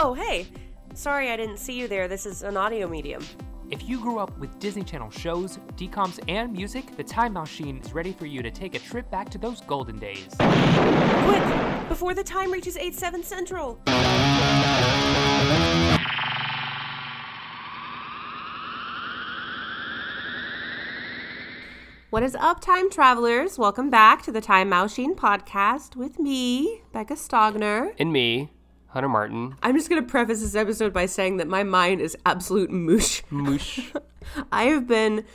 Oh, hey. Sorry I didn't see you there. This is an audio medium. If you grew up with Disney Channel shows, DComs, and music, the Time Machine is ready for you to take a trip back to those golden days. Quick! Before the time reaches 8 7 Central! What is up, time travelers? Welcome back to the Time Machine podcast with me, Becca Stogner. And me, Hunter Martin. I'm just going to preface this episode by saying that my mind is absolute moosh. Moosh. I have been,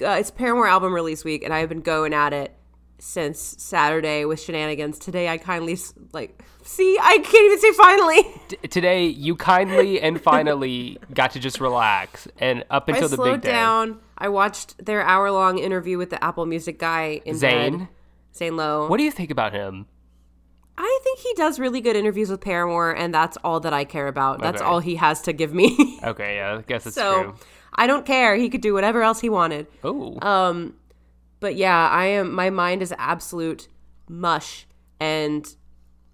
uh, it's Paramore album release week, and I have been going at it since Saturday with shenanigans. Today, I kindly, like, see, I can't even say finally. Today, you kindly and finally got to just relax, and up until I the big day. down. I watched their hour long interview with the Apple Music guy in Zayn? bed. Zane Lowe. What do you think about him? I think he does really good interviews with Paramore, and that's all that I care about. That's Okay. all he has to give me. Okay, yeah, I guess that's so true. I don't care. He could do whatever else he wanted. Oh, Um, but yeah, I am. My mind is absolute mush, and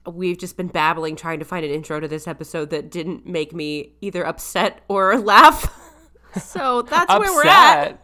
we've just been babbling trying to find an intro to this episode that didn't make me either upset or laugh. so that's where we're at.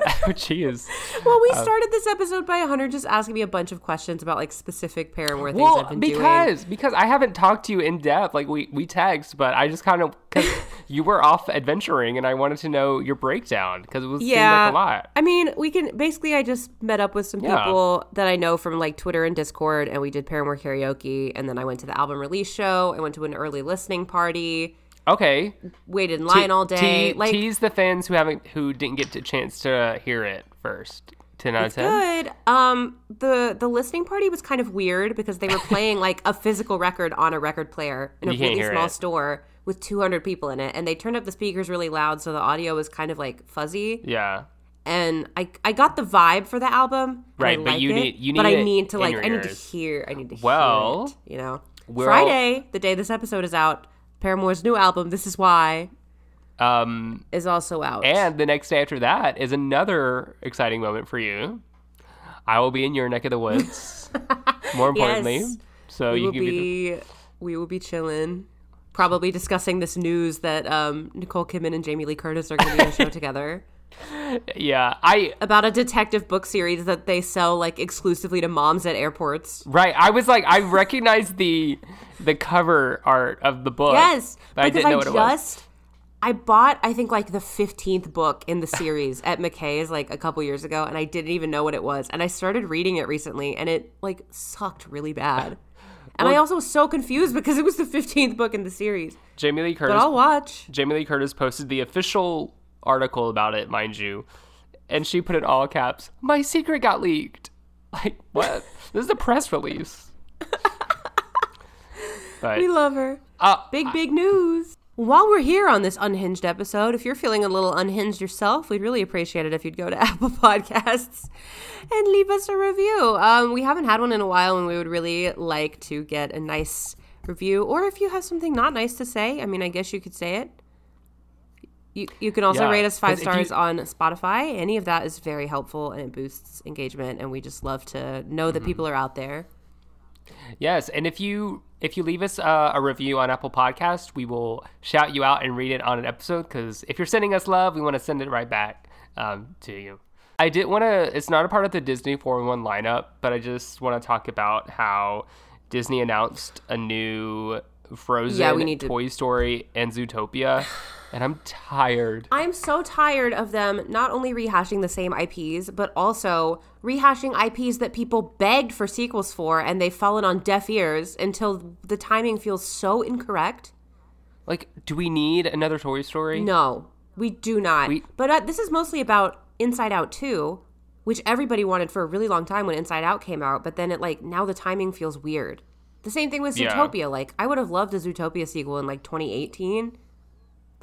oh, jeez. Well, we uh, started this episode by Hunter just asking me a bunch of questions about like specific Paramore things Well, I've been doing. because because I haven't talked to you in depth. Like we we text, but I just kind of because you were off adventuring, and I wanted to know your breakdown because it was Yeah. like a lot. I mean, we can basically. I just met up with some Yeah. people that I know from like Twitter and Discord, and we did Paramore karaoke. And then I went to the album release show. I went to an early listening party. Okay, Waited in line all day. Te- like tease the fans who haven't who didn't get a chance to hear it first. Ten out of it's ten. good. Um, the the listening party was kind of weird because they were playing like a physical record on a record player in a You really small it. store with 200 people in it, and they turned up the speakers really loud, so the audio was kind of like fuzzy. Yeah. and I I got the vibe for the album. Right, but like you it, need- you need. but I need to like I need to hear I need to Well, hear it, you know. we're all- Friday, the day this episode is out, Paramore's new album, This Is Why, Um, is also out. and the next day after that is another exciting moment for you. I will be in your neck of the woods. More importantly, Yes. so we you can be. be we will be chilling. Probably discussing this news that um, Nicole Kidman and Jamie Lee Curtis are going to be in a show together Yeah, I about a detective book series that they sell like exclusively to moms at airports. right. I was like, I recognized the the cover art of the book. Yes, but I didn't know what it was. just I bought I think like the fifteenth book in the series at McKay's like a couple years ago, and I didn't even know what it was. And I started reading it recently, and it like sucked really bad. And I also was so confused because it was the fifteenth book in the series. Jamie Lee Curtis. But. I'll watch. Jamie Lee Curtis posted the official article about it, mind you, and she put in all caps, "My secret got leaked." Like what? this is a press release. but We love her. uh, Big big news. While we're here on this unhinged episode, if you're feeling a little unhinged yourself, we'd really appreciate it if you'd go to Apple Podcasts and leave us a review. Um, we haven't had one in a while, and we would really like to get a nice review. Or if you have something not nice to say, I mean, I guess you could say it. You, you can also Yeah, rate us five if you- stars on Spotify. Any of that is very helpful and it boosts engagement. And we just love to know Mm-hmm. that people are out there. Yes, and if you if you leave us uh, a review on Apple Podcast, we will shout you out and read it on an episode. Because if you're sending us love, we want to send it right back um, to you. I did want to. It's not a part of the Disney 411 lineup, but I just want to talk about how Disney announced a new Frozen, we need to- Toy Story, and Zootopia, and I'm tired. I'm so tired of them not only rehashing the same IPs, but also rehashing IPs that people begged for sequels for and they've fallen on deaf ears until the timing feels so incorrect. Like, do we need another Toy Story? No, we do not. We- but uh, this is mostly about Inside Out 2, which everybody wanted for a really long time when Inside Out came out, but then it like now the timing feels weird. The same thing with Yeah. Zootopia. Like, I would have loved a Zootopia sequel in like 2018,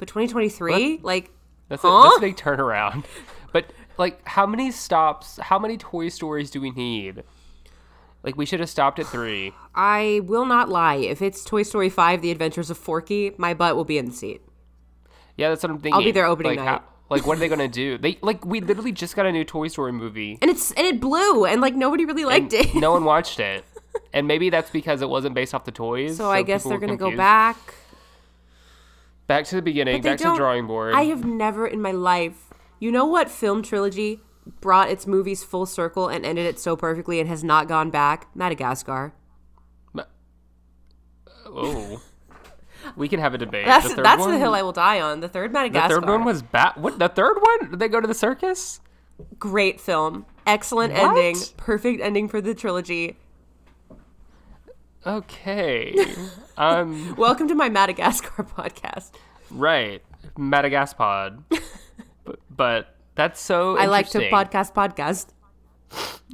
but 2023, like, That's, Huh? a, that's a big turnaround. But like, how many stops? How many Toy Stories do we need? Like, we should have stopped at three. I will not lie. If it's Toy Story 5: The Adventures of Forky, my butt will be in the seat. Yeah, that's what I'm thinking. I'll be there opening like, night. like, what are they gonna do? They like we literally just got a new Toy Story movie. And it's and it blew, and like nobody really liked it. no one watched it, and maybe that's because it wasn't based off the toys. so I guess they're gonna go back. Back to the beginning, back to the drawing board. I have never in my life. You know what film trilogy brought its movies full circle and ended it so perfectly and has not gone back? Madagascar. oh, we can have a debate. That's the third that's one, the hill I will die on. The third Madagascar. The third one was bad. What? The third one? Did they go to the circus? great film. Excellent What? ending. Perfect ending for the trilogy. Okay. um. Welcome to my Madagascar podcast. Right. Madagascar. but, but that's so. I like to podcast podcast.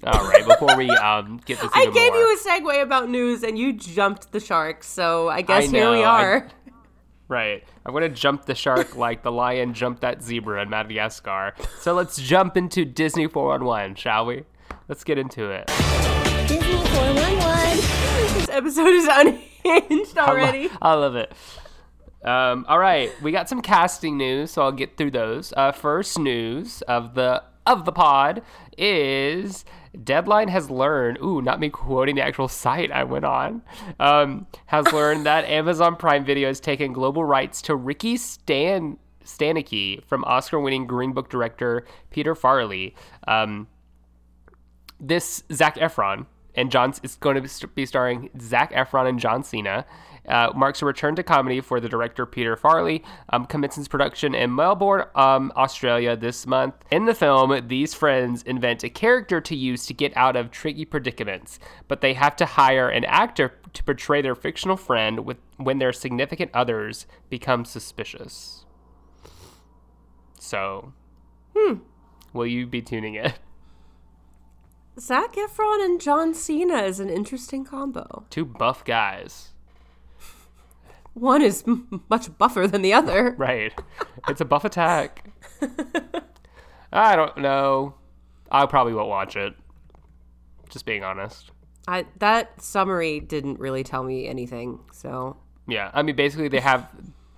All right. Before we um get this, I gave more, you a segue about news and you jumped the shark, so I guess I here we know, I- are. Right. I'm gonna jump the shark like the lion jumped that zebra in Madagascar. So let's jump into Disney 411, shall we? Let's get into it. Disney 411. this episode is unhinged I lo- already. I love it. Um, all right, we got some casting news, so I'll get through those. Uh, first news of the of the pod is Deadline has learned. Ooh, not me quoting the actual site I went on. Um, has learned that Amazon Prime Video has taken global rights to Ricky Stan Stanicky from Oscar-winning Green Book director Peter Farrelly. Um, this Zac Efron and John is going to be starring Zac Efron and John Cena. Uh, marks a return to comedy for the director Peter Farrelly. Um, commences production in Melbourne, um, Australia this month. In the film, these friends invent a character to use to get out of tricky predicaments, but they have to hire an actor to portray their fictional friend with when their significant others become suspicious. So, will you be tuning in? Zac Efron and John Cena is an interesting combo. Two buff guys. One is m- much buffer than the other. Right. It's a buff attack. I don't know. I probably won't watch it. Just being honest. I, that summary didn't really tell me anything, so Yeah. I mean, basically, they have.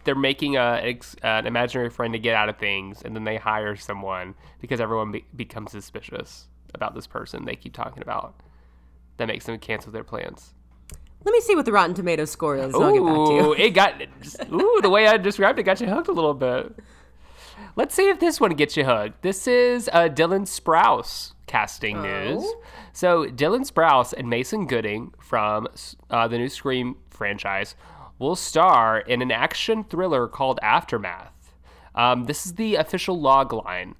They're making a an imaginary friend to get out of things, and then they hire someone because everyone be, becomes suspicious about this person they keep talking about. That makes them cancel their plans. let me see what the Rotten Tomatoes score is. and I'll get back to Ooh, you. it got. Ooh, the way I described it got you hooked a little bit. Let's see if this one gets you hooked. This is uh, Dylan Sprouse casting news. So Dylan Sprouse and Mason Gooding from uh, the new Scream franchise will star in an action thriller called Aftermath. Um, this is the official log line.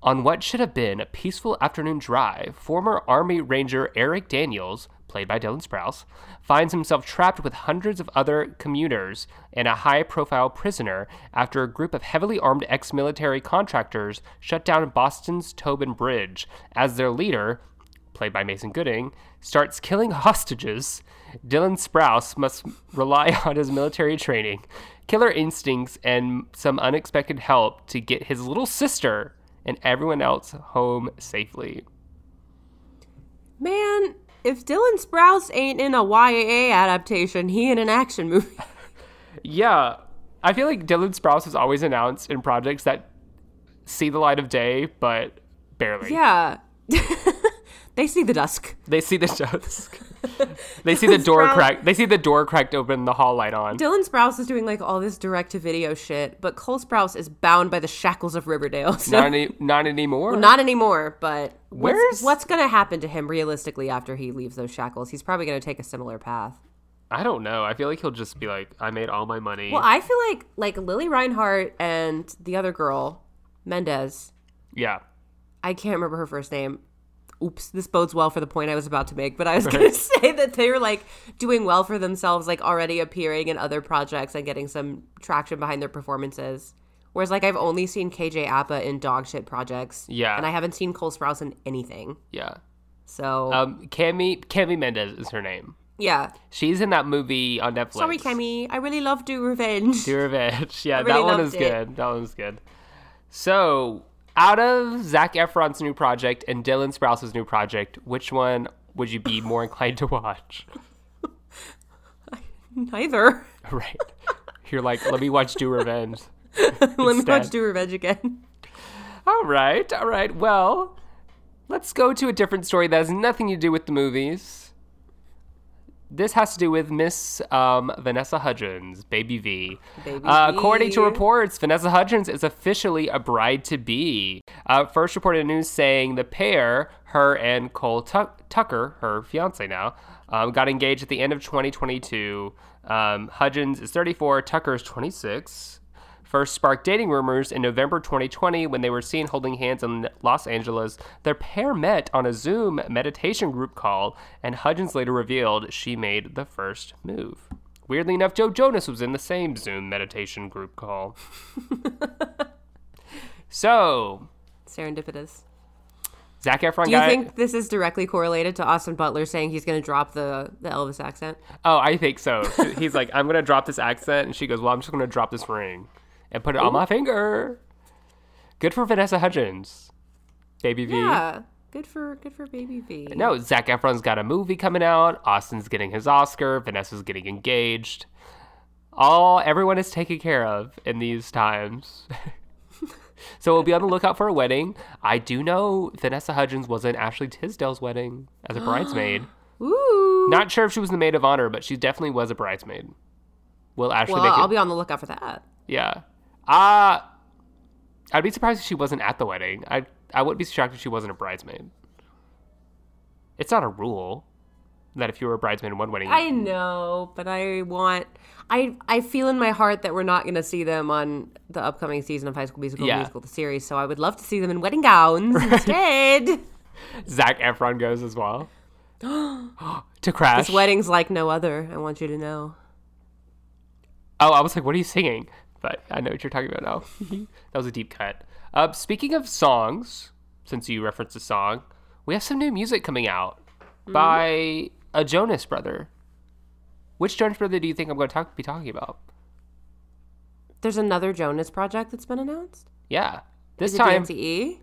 On what should have been a peaceful afternoon drive, former Army Ranger Eric Daniels, played by Dylan Sprouse, finds himself trapped with hundreds of other commuters and a high profile prisoner after a group of heavily armed ex military contractors shut down Boston's Tobin Bridge as their leader, played by Mason Gooding, starts killing hostages. Dylan Sprouse must rely on his military training, killer instincts, and some unexpected help to get his little sister and everyone else home safely. Man, if Dylan Sprouse ain't in a YAA adaptation, he in an action movie. Yeah, I feel like Dylan Sprouse is always announced in projects that see the light of day, but barely. yeah. they see the dusk. They see the dusk. they see the door Sprouse- cracked. They see the door cracked open, the hall light on. Dylan Sprouse is doing like all this direct to video shit, but Cole Sprouse is bound by the shackles of Riverdale. So Not any, not anymore. not anymore, but what's, Where's- what's going to happen to him realistically after he leaves those shackles? He's probably going to take a similar path. I don't know. I feel like he'll just be like, I made all my money. Well, I feel like like Lili Reinhart and the other girl, Mendes. yeah. I can't remember her first name. Oops, this bodes well for the point I was about to make, but I was going to say that they were like doing well for themselves, like already appearing in other projects and getting some traction behind their performances. Whereas, like, I've only seen KJ Apa in dog shit projects. Yeah. And I haven't seen Cole Sprouse in anything. Yeah. So, Um, Cami Cami Mendes is her name. Yeah. She's in that movie on Netflix. Sorry, Kemi. I really love Do Revenge. Do Revenge. Yeah, really that one is it. good. That one was good. So, out of Zac Efron's new project and Dylan Sprouse's new project, which one would you be more inclined to watch? Neither. Right. You're like, let me watch Do Revenge. Let me watch Do Revenge again. All right, all right. Well, let's go to a different story that has nothing to do with the movies. This has to do with Miss um, Vanessa Hudgens, Baby V. Baby Uh, according to reports, Vanessa Hudgens is officially a bride to be. Uh, first reported news saying the pair, her and Cole Tuck- Tucker, her fiance now, um, got engaged at the end of 2022. Um, Hudgens is 34, Tucker is 26 first sparked dating rumors in November 2020 when they were seen holding hands in Los Angeles. Their pair met on a Zoom meditation group call, and Hudgens later revealed she made the first move. Weirdly enough, Joe Jonas was in the same Zoom meditation group call. so, Serendipitous. Zac Efron Do you got. think this is directly correlated to Austin Butler saying he's going to drop the, the Elvis accent? oh, I think so. He's like, I'm gonna drop this accent, and she goes, Well, I'm just gonna drop this ring and put it on my finger. Good for Vanessa Hudgens, baby V. Yeah. Good for good for Baby V. No, Zac Efron's got a movie coming out. Austin's getting his Oscar. Vanessa's getting engaged. All everyone is taken care of in these times. so we'll be on the lookout for a wedding. I do know Vanessa Hudgens was in Ashley Tisdale's wedding as a bridesmaid. Ooh. Not sure if she was the maid of honor, but she definitely was a bridesmaid. Will Ashley well? I'll be on the lookout for that. Yeah. Uh I'd be surprised if she wasn't at the wedding. I I wouldn't be shocked if she wasn't a bridesmaid. It's not a rule that if you were a bridesmaid in one wedding, I know, but I want I I feel in my heart that we're not going to see them on the upcoming season of High School Musical Yeah. musical the series, so I would love to see them in wedding gowns instead. Zac Efron goes as well. to crash. this wedding's like no other. I want you to know. Oh, I was like, what are you singing? But I know what you're talking about now. that was a deep cut. Uh, speaking of songs, since you referenced a song, we have some new music coming out by a Jonas brother. Which Jonas brother do you think I'm going to talk, be talking about? There's another Jonas project that's been announced. Yeah. This Is it time, DNCE?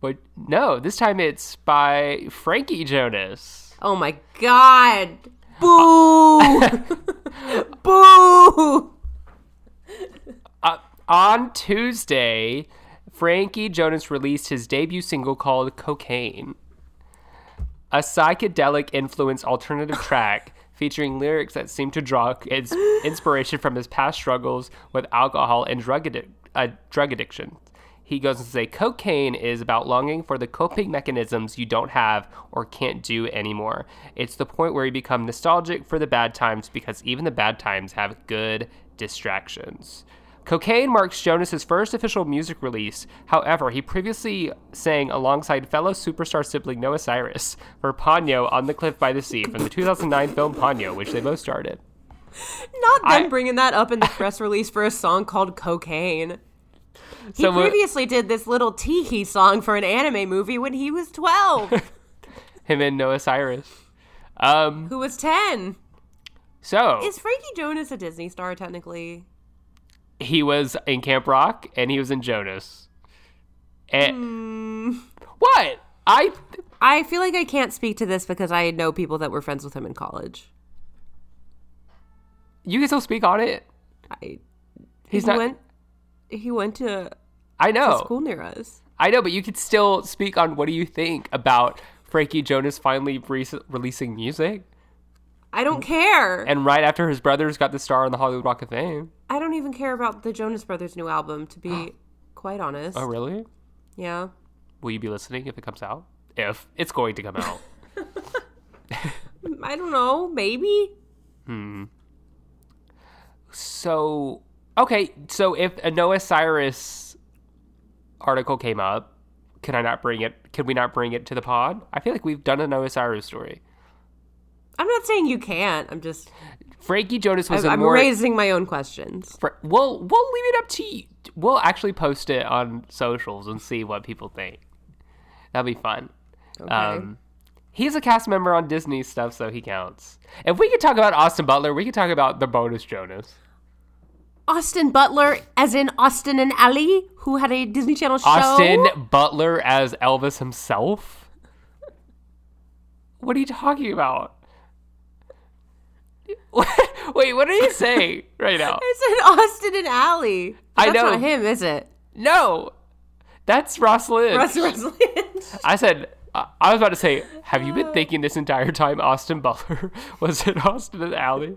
but no, this time it's by Frankie Jonas. Oh my god! Boo! Boo! On Tuesday, Frankie Jonas released his debut single called Cocaine, a psychedelic influenced alternative track featuring lyrics that seem to draw its inspiration from his past struggles with alcohol and drug, addic- uh, drug addiction. He goes on to say, Cocaine is about longing for the coping mechanisms you don't have or can't do anymore. It's the point where you become nostalgic for the bad times because even the bad times have good distractions. Cocaine marks Jonas's first official music release. However, he previously sang alongside fellow superstar sibling Noah Cyrus for Ponyo on the Cliff by the Sea from the 2009 film Ponyo, which they both starred in. Not them I- bringing that up in the press release for a song called Cocaine. He So, uh, previously did this little teehee song for an anime movie when he was 12, Him and Noah Cyrus. Um, who was 10. so Is Frankie Jonas a Disney star technically? He was in Camp Rock and he was in Jonas. And hmm. what? I I feel like I can't speak to this because I know people that were friends with him in college. you can still speak on it. I He's he not. went he went to I know. school near us. I know, but you could still speak on what do you think about Frankie Jonas finally re- releasing music, I don't care. and right after his brothers got the star on the Hollywood Walk of Fame. I don't even care about the Jonas Brothers' new album, to be quite honest. Oh, really? Yeah. Will you be listening if it comes out? If it's going to come out. I don't know. Maybe. Hmm. So, okay, so if a Noah Cyrus article came up, can I not bring it? Can we not bring it to the pod? I feel like we've done a Noah Cyrus story. I'm not saying you can't. I'm just. Frankie Jonas was I'm, a I'm more. raising my own questions. Fr- we'll we'll leave it up to you. We'll actually post it on socials and see what people think. That'll be fun. Okay. Um, He's a cast member on Disney stuff, so he counts. If we could talk about Austin Butler, we could talk about the bonus Jonas. Austin Butler, as in Austin and Ellie, who had a Disney Channel show. Austin Butler as Elvis himself? What are you talking about? Wait, what are you saying right now? I said Austin and Ally. I That's know. not him, is it? No, that's Ross Lynch. Russ Russell. I said, I I was about to say, have you been uh. thinking this entire time Austin Butler was it Austin and Ally?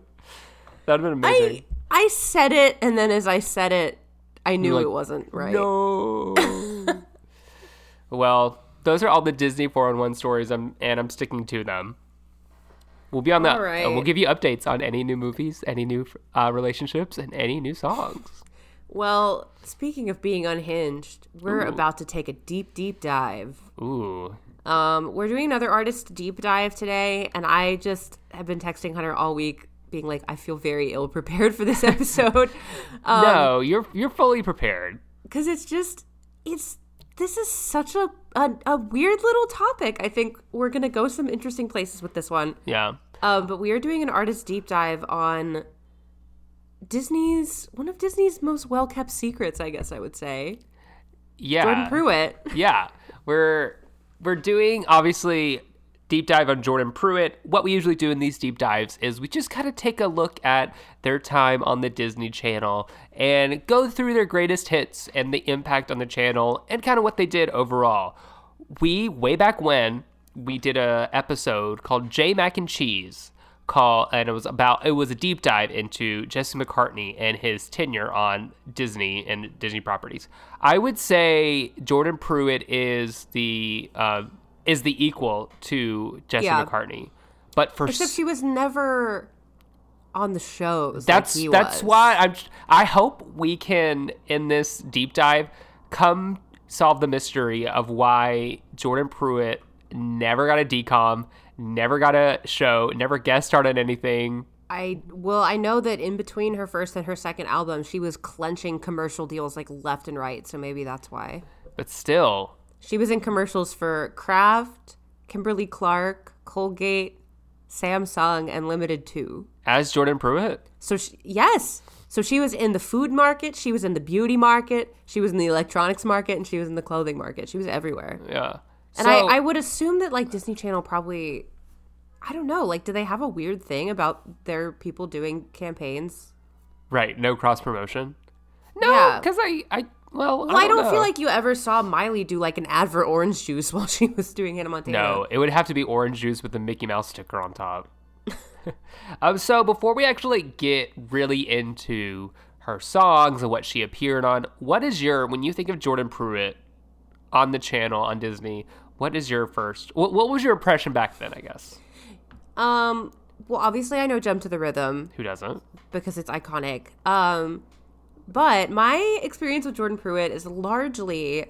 That'd have been I amazing. I said it, and then as I said it, I knew like, it wasn't right. No. well, those are all the Disney 411 stories, I'm, and I'm sticking to them. We'll be on that. All right. and we'll give you updates on any new movies, any new uh, relationships, and any new songs. Well, speaking of being unhinged, we're Ooh. about to take a deep, deep dive. Ooh. Um, we're doing another artist deep dive today, and I just have been texting Hunter all week, being like, I feel very ill prepared for this episode. um, no, you're you're fully prepared. because it's just it's this is such a, a a weird little topic. I think we're gonna go some interesting places with this one. Yeah. Um, but we are doing an artist deep dive on Disney's one of Disney's most well kept secrets, I guess I would say. Yeah. Jordan Pruitt. yeah we're we're doing obviously deep dive on jordan pruitt what we usually do in these deep dives is we just kind of take a look at their time on the disney channel and go through their greatest hits and the impact on the channel and kind of what they did overall we way back when we did a episode called j mac and cheese call and it was about it was a deep dive into Jesse McCartney and his tenure on Disney and Disney properties. I would say Jordan Pruitt is the uh, is the equal to Jesse Yeah. McCartney, but for Except s- she was never on the shows. that's like that's was. why I'm I hope we can in this deep dive come solve the mystery of why Jordan Pruitt never got a DCOM, never got a show, never guest starred on anything. I well, I know that in between her first and her second album, she was clenching commercial deals like left and right. So maybe that's why But still, she was in commercials for Kraft, Kimberly Clark, Colgate, Samsung, and Limited Too. as Jordan Pruitt, So she, yes, so she was in the food market, she was in the beauty market, she was in the electronics market, and she was in the clothing market. She was everywhere. yeah. And So- I, I would assume that like Disney Channel probably, I don't know, like do they have a weird thing about their people doing campaigns? right, no cross promotion. No, Yeah. because I, I, well, Well, I don't, know. feel like you ever saw Miley do like an ad for orange juice while she was doing Hannah Montana. No, it would have to be orange juice with the Mickey Mouse sticker on top. um, so before we actually get really into her songs and what she appeared on, what is your when you think of Jordan Pruitt on the channel on Disney? What is your first? What, what was your impression back then? I guess Um. Well, obviously I know "Jump to the Rhythm" who doesn't? because it's iconic. Um, but my experience with Jordan Pruitt is largely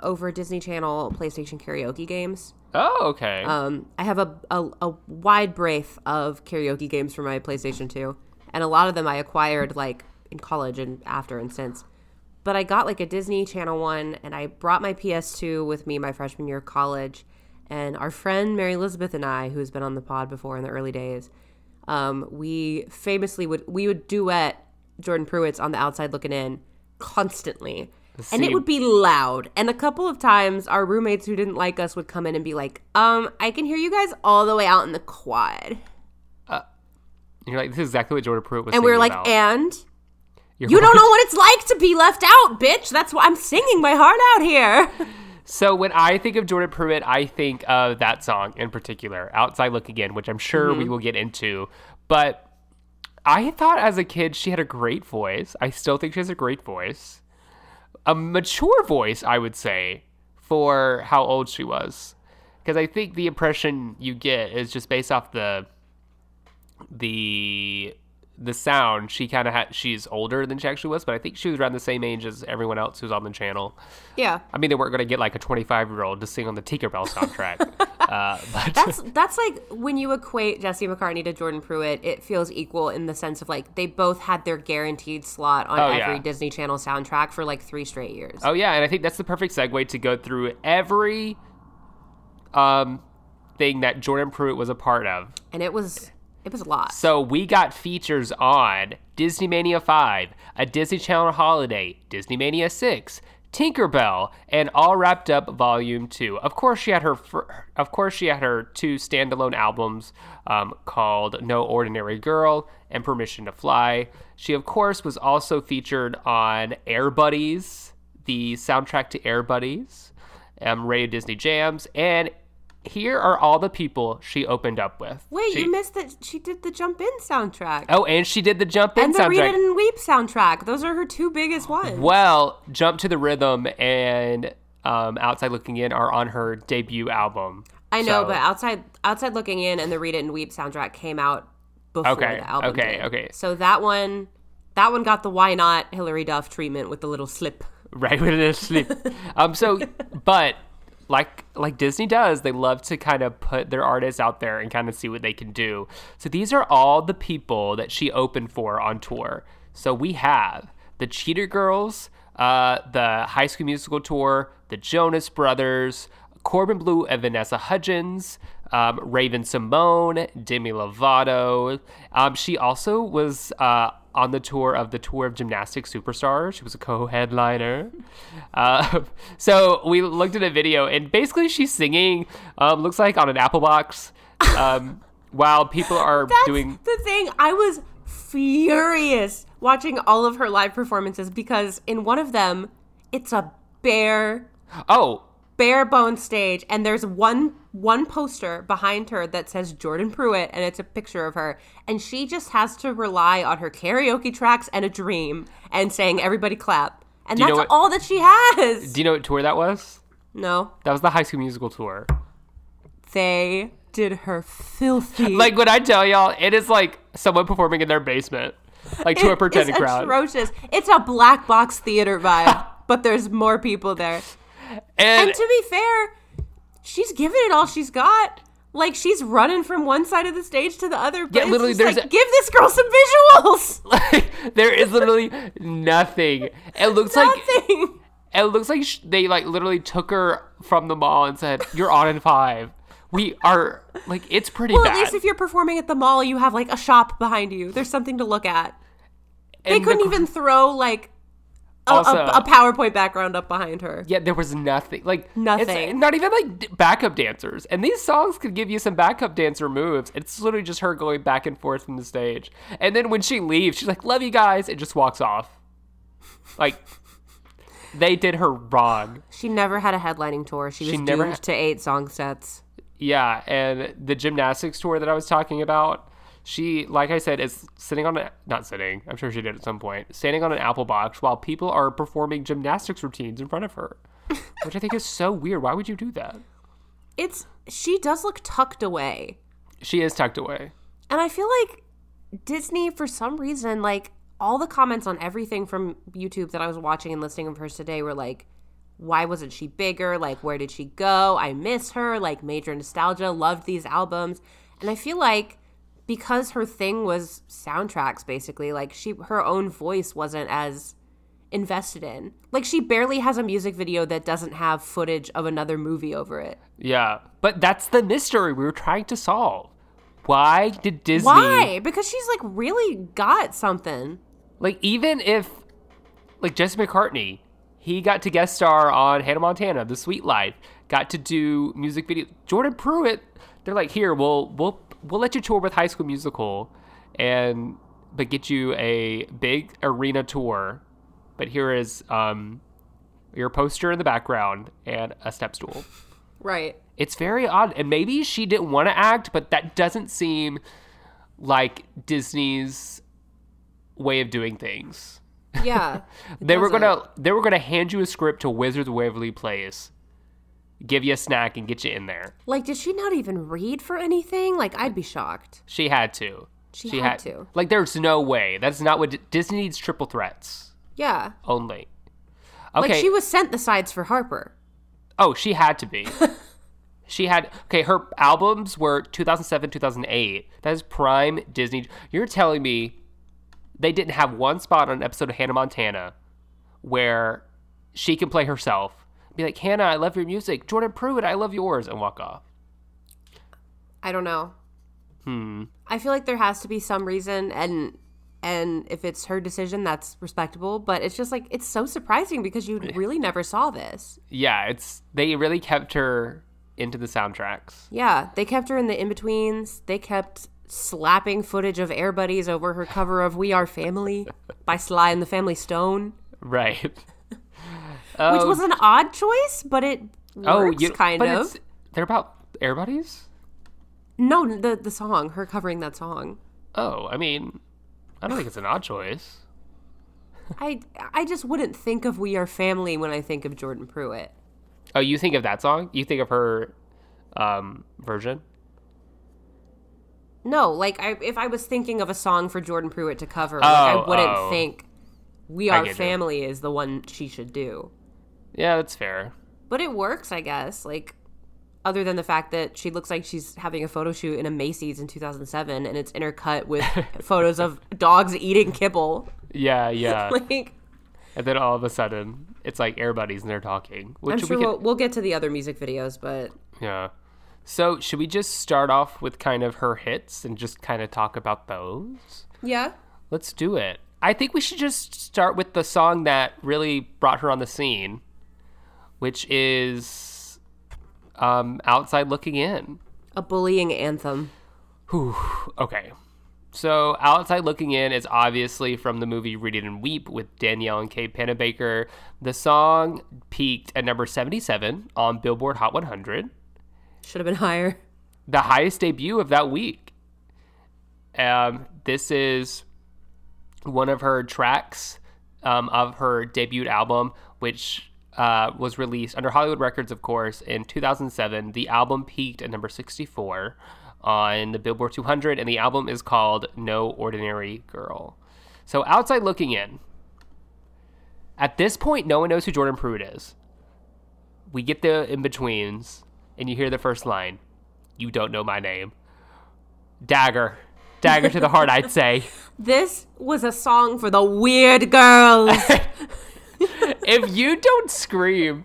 over Disney Channel PlayStation karaoke games. Oh, okay. Um, I have a, a, a wide breadth of karaoke games for my PlayStation 2, and a lot of them I acquired like in college and after and since. But I got like a Disney Channel one, and I brought my PS2 with me my freshman year of college. And our friend Mary Elizabeth and I, who's been on the pod before in the early days, um, we famously would we would duet Jordan Pruitt's on the outside looking in constantly. And it would be loud. And a couple of times our roommates who didn't like us would come in and be like, um, I can hear you guys all the way out in the quad. You're like this is exactly what Jordan Pruitt was. And we were like, about. and Your you don't know what it's like to be left out, bitch. That's why I'm singing my heart out here. So when I think of Jordan Pruitt, I think of that song in particular, "Outside Looking In," which I'm sure Mm-hmm. we will get into. But I thought as a kid she had a great voice. I still think she has a great voice, a mature voice, I would say, for how old she was. Because I think the impression you get is just based off the the the sound. She kind of had. She's older than she actually was, but I think she was around the same age as everyone else who's on the channel. yeah. I mean, they weren't going to get like a 25 year old to sing on the Tinkerbell soundtrack. uh, but That's that's like when you equate Jesse McCartney to Jordan Pruitt, it feels equal in the sense of like they both had their guaranteed slot on Oh, every yeah. Disney Channel soundtrack for like three straight years. oh yeah, and I think that's the perfect segue to go through every um thing that Jordan Pruitt was a part of. And it was it was a lot. So we got features on Disney Mania 5, a Disney Channel holiday, Disney Mania 6, Tinkerbell, and all wrapped up volume 2. Of course she had her of course she had her two standalone albums um, called No Ordinary Girl and Permission to Fly. She of course was also featured on Air Buddies, the soundtrack to Air Buddies, um, Radio Disney Jams, and here are all the people she opened up with. Wait, She- you missed that she did the Jump In soundtrack. Oh, and she did the Jump In and the Read. It and Weep soundtrack. Those are her two biggest ones. Well, Jump to the Rhythm and um, Outside Looking In are on her debut album. I know, So- but outside outside looking in and the Read It and Weep soundtrack came out before Okay, the album. okay, did. okay. So that one that one got the why not Hilary Duff treatment with the little slip. right it is slip. um, so, but like like Disney does, they love to kind of put their artists out there and kind of see what they can do. So these are all the people that she opened for on tour. So we have the Cheetah Girls, uh, the High School Musical tour, the Jonas Brothers, Corbin Bleu and Vanessa Hudgens, um, Raven-Symoné, Demi Lovato. Um, she also was uh, on the tour of the Tour of Gymnastic Superstars. She was a co-headliner. Uh, so we looked at a video, and basically she's singing. Um, looks like on an Apple box, um, while people are That's doing. the thing. I was furious watching all of her live performances because in one of them, it's a bare Oh, bare bone stage and there's one one poster behind her that says Jordan Pruitt and it's a picture of her and she just has to rely on her karaoke tracks and a dream and saying everybody clap and Do you know that's what- all that she has. do you know what tour that was? no, That was the High School Musical tour. they did her filthy. Like when I tell y'all, it is like someone performing in their basement, like to a pretending is crowd. atrocious. It's a black box theater vibe, but there's more people there. And And to be fair, she's giving it all she's got. Like she's running from one side of the stage to the other. But Yeah, literally, there's like, a- give this girl some visuals. like there is literally nothing. It looks like Nothing. it looks like sh- they like literally took her from the mall and said, "You're on in five. We are like it's pretty Well, bad. at least if you're performing at the mall, you have like a shop behind you. There's something to look at. They And couldn't cr- even throw like Also- a, a PowerPoint background up behind her. Yeah, there was nothing. Like Nothing. not even like backup dancers. And these songs could give you some backup dancer moves. It's literally just her going back and forth from the stage. And then when she leaves, she's like, "Love you guys," and just walks off. Like they did her wrong. She never had a headlining tour. She was She never doomed ha- to eight song sets. Yeah, and the gymnastics tour that I was talking about, she, like I said, is sitting on a not sitting. I'm sure she did at some point, standing on an apple box while people are performing gymnastics routines in front of her, which I think is so weird. Why would you do that? It's she does look tucked away. She is tucked away. And I feel like Disney, for some reason, like all the comments on everything from YouTube that I was watching and listening of hers today were like, why wasn't she bigger? Like, where did she go? I miss her. Like, major nostalgia. Loved these albums. And I feel like because her thing was soundtracks, basically, like she her own voice wasn't as invested in. Like, she barely has a music video that doesn't have footage of another movie over it. Yeah, but that's the mystery we were trying to solve. Why did Disney? Why? Because she's like really got something. Like, even if, like Jesse McCartney, he got to guest star on Hannah Montana, The Sweet Life, got to do music video. Jordan Pruitt, they're like, here, we'll we'll we'll let you tour with High School Musical, and but get you a big arena tour. But here is um your poster in the background and a step stool. Right. It's very odd, and maybe she didn't want to act, but that doesn't seem like Disney's way of doing things. Yeah. They were doesn't. gonna they were gonna hand you a script to Wizards of Waverly Place, give you a snack, and get you in there. Like, did she not even read for anything? Like, I'd be shocked. She had to. She had to. Like, there's no way. That's not what Disney needs. Triple threats Yeah. only. Okay. Like, she was sent the sides for Harper. Oh, she had to be. she had okay. Her albums were 2007, 2008. That is prime Disney. You're telling me they didn't have one spot on an episode of Hannah Montana where she can play herself, be like, Hannah, I love your music. Jordan Pruitt, I love yours, and walk off. I don't know. Hmm. I feel like there has to be some reason and and if it's her decision that's respectable, but it's just like it's so surprising because you really never saw this. Yeah, it's they really kept her into the soundtracks. Yeah, they kept her in the in-betweens. They kept slapping footage of Air Buddies over her cover of We Are Family by Sly and the Family Stone, Right. Which Oh, was an odd choice, but it oh, works you, kind of. They're about air buddies? No, the the song, her covering that song. Oh, I mean, I don't think it's an odd choice. I I just wouldn't think of We Are Family when I think of Jordan Pruitt. Oh, you think of that song? You think of her um, version? No, like I, if I was thinking of a song for Jordan Pruitt to cover, like I Oh, wouldn't oh. think "We Are get you. Family" is the one she should do. Yeah, that's fair. But it works, I guess. Like, other than the fact that she looks like she's having a photo shoot in a Macy's in 2007, and it's intercut with photos of dogs eating kibble. Yeah, yeah. Like, and then all of a sudden, it's like air buddies and they're talking. Which I'm we sure we'll, we'll get to the other music videos, but Yeah. So, should we just start off with kind of her hits and just kind of talk about those? yeah, Let's do it. I think we should just start with the song that really brought her on the scene, which is um, Outside Looking In. a bullying anthem. Whew. Okay. So, Outside Looking In is obviously from the movie Read It and Weep with Danielle and Kate Panabaker. The song peaked at number 77 on Billboard Hot 100. Should have been higher. the highest debut of that week. Um, this is one of her tracks um, of her debut album, which uh, was released under Hollywood Records, of course, in 2007. The album peaked at number 64 on the Billboard 200, and the album is called No Ordinary Girl. So, outside looking in, at this point, no one knows who Jordan Pruitt is. We get the in betweens, and you hear the first line You don't know my name. Dagger. Dagger to the heart, I'd say. This was a song for the weird girls. If you don't scream,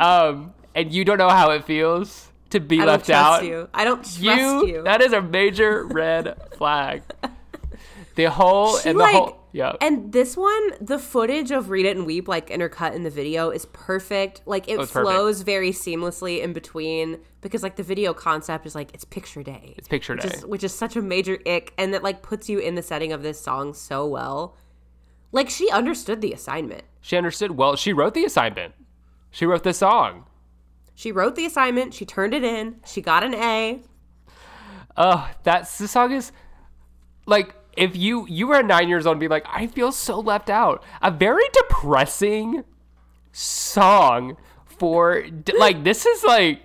um, and you don't know how it feels to be I don't left trust out, you. I don't trust you, you. that is a major red flag. The whole She, and the like- whole yeah. And this one, the footage of Read It and Weep, like intercut in the video, is perfect. Like it Oh, it's perfect. flows very seamlessly in between because like the video concept is like it's picture day. It's picture which day. is, which is such a major ick, and that like puts you in the setting of this song so well. Like she understood the assignment. She understood well. She wrote the assignment. She wrote the song. She wrote the assignment. She turned it in. She got an A. Oh, that's the song is like if you you were nine years old and be like, I feel so left out. A very depressing song for like this is like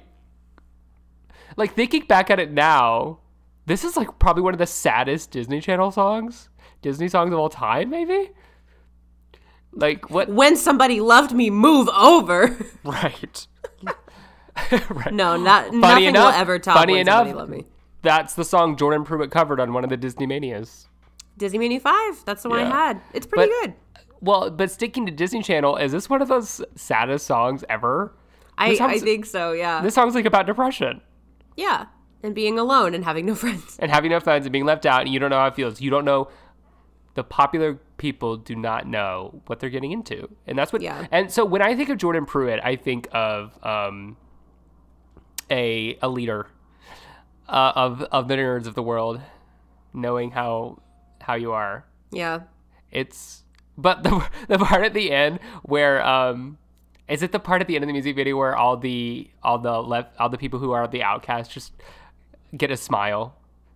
like thinking back at it now, this is like probably one of the saddest Disney Channel songs, Disney songs of all time, maybe. Like what? When somebody loved me, move over. Right. right. no, not nothing enough- will ever top funny when enough- somebody loved me. That's the song Jordan Pruitt covered on one of the Disney Manias. Disney Mania Five. That's the one Yeah. I had. It's pretty But- good. Well, but sticking to Disney Channel, is this one of those saddest songs ever? I, I think so. Yeah. This song's like about depression yeah. And being alone and having no friends. and having no friends and being left out, and you don't know how it feels. You don't know. The popular people do not know what they're getting into, and that's what. Yeah. And so when I think of Jordan Pruitt, I think of um, a a leader uh, of of the nerds of the world, knowing how how you are. Yeah. It's but the the part at the end where um is it the part at the end of the music video where all the all the left all the people who are the outcasts just get a smile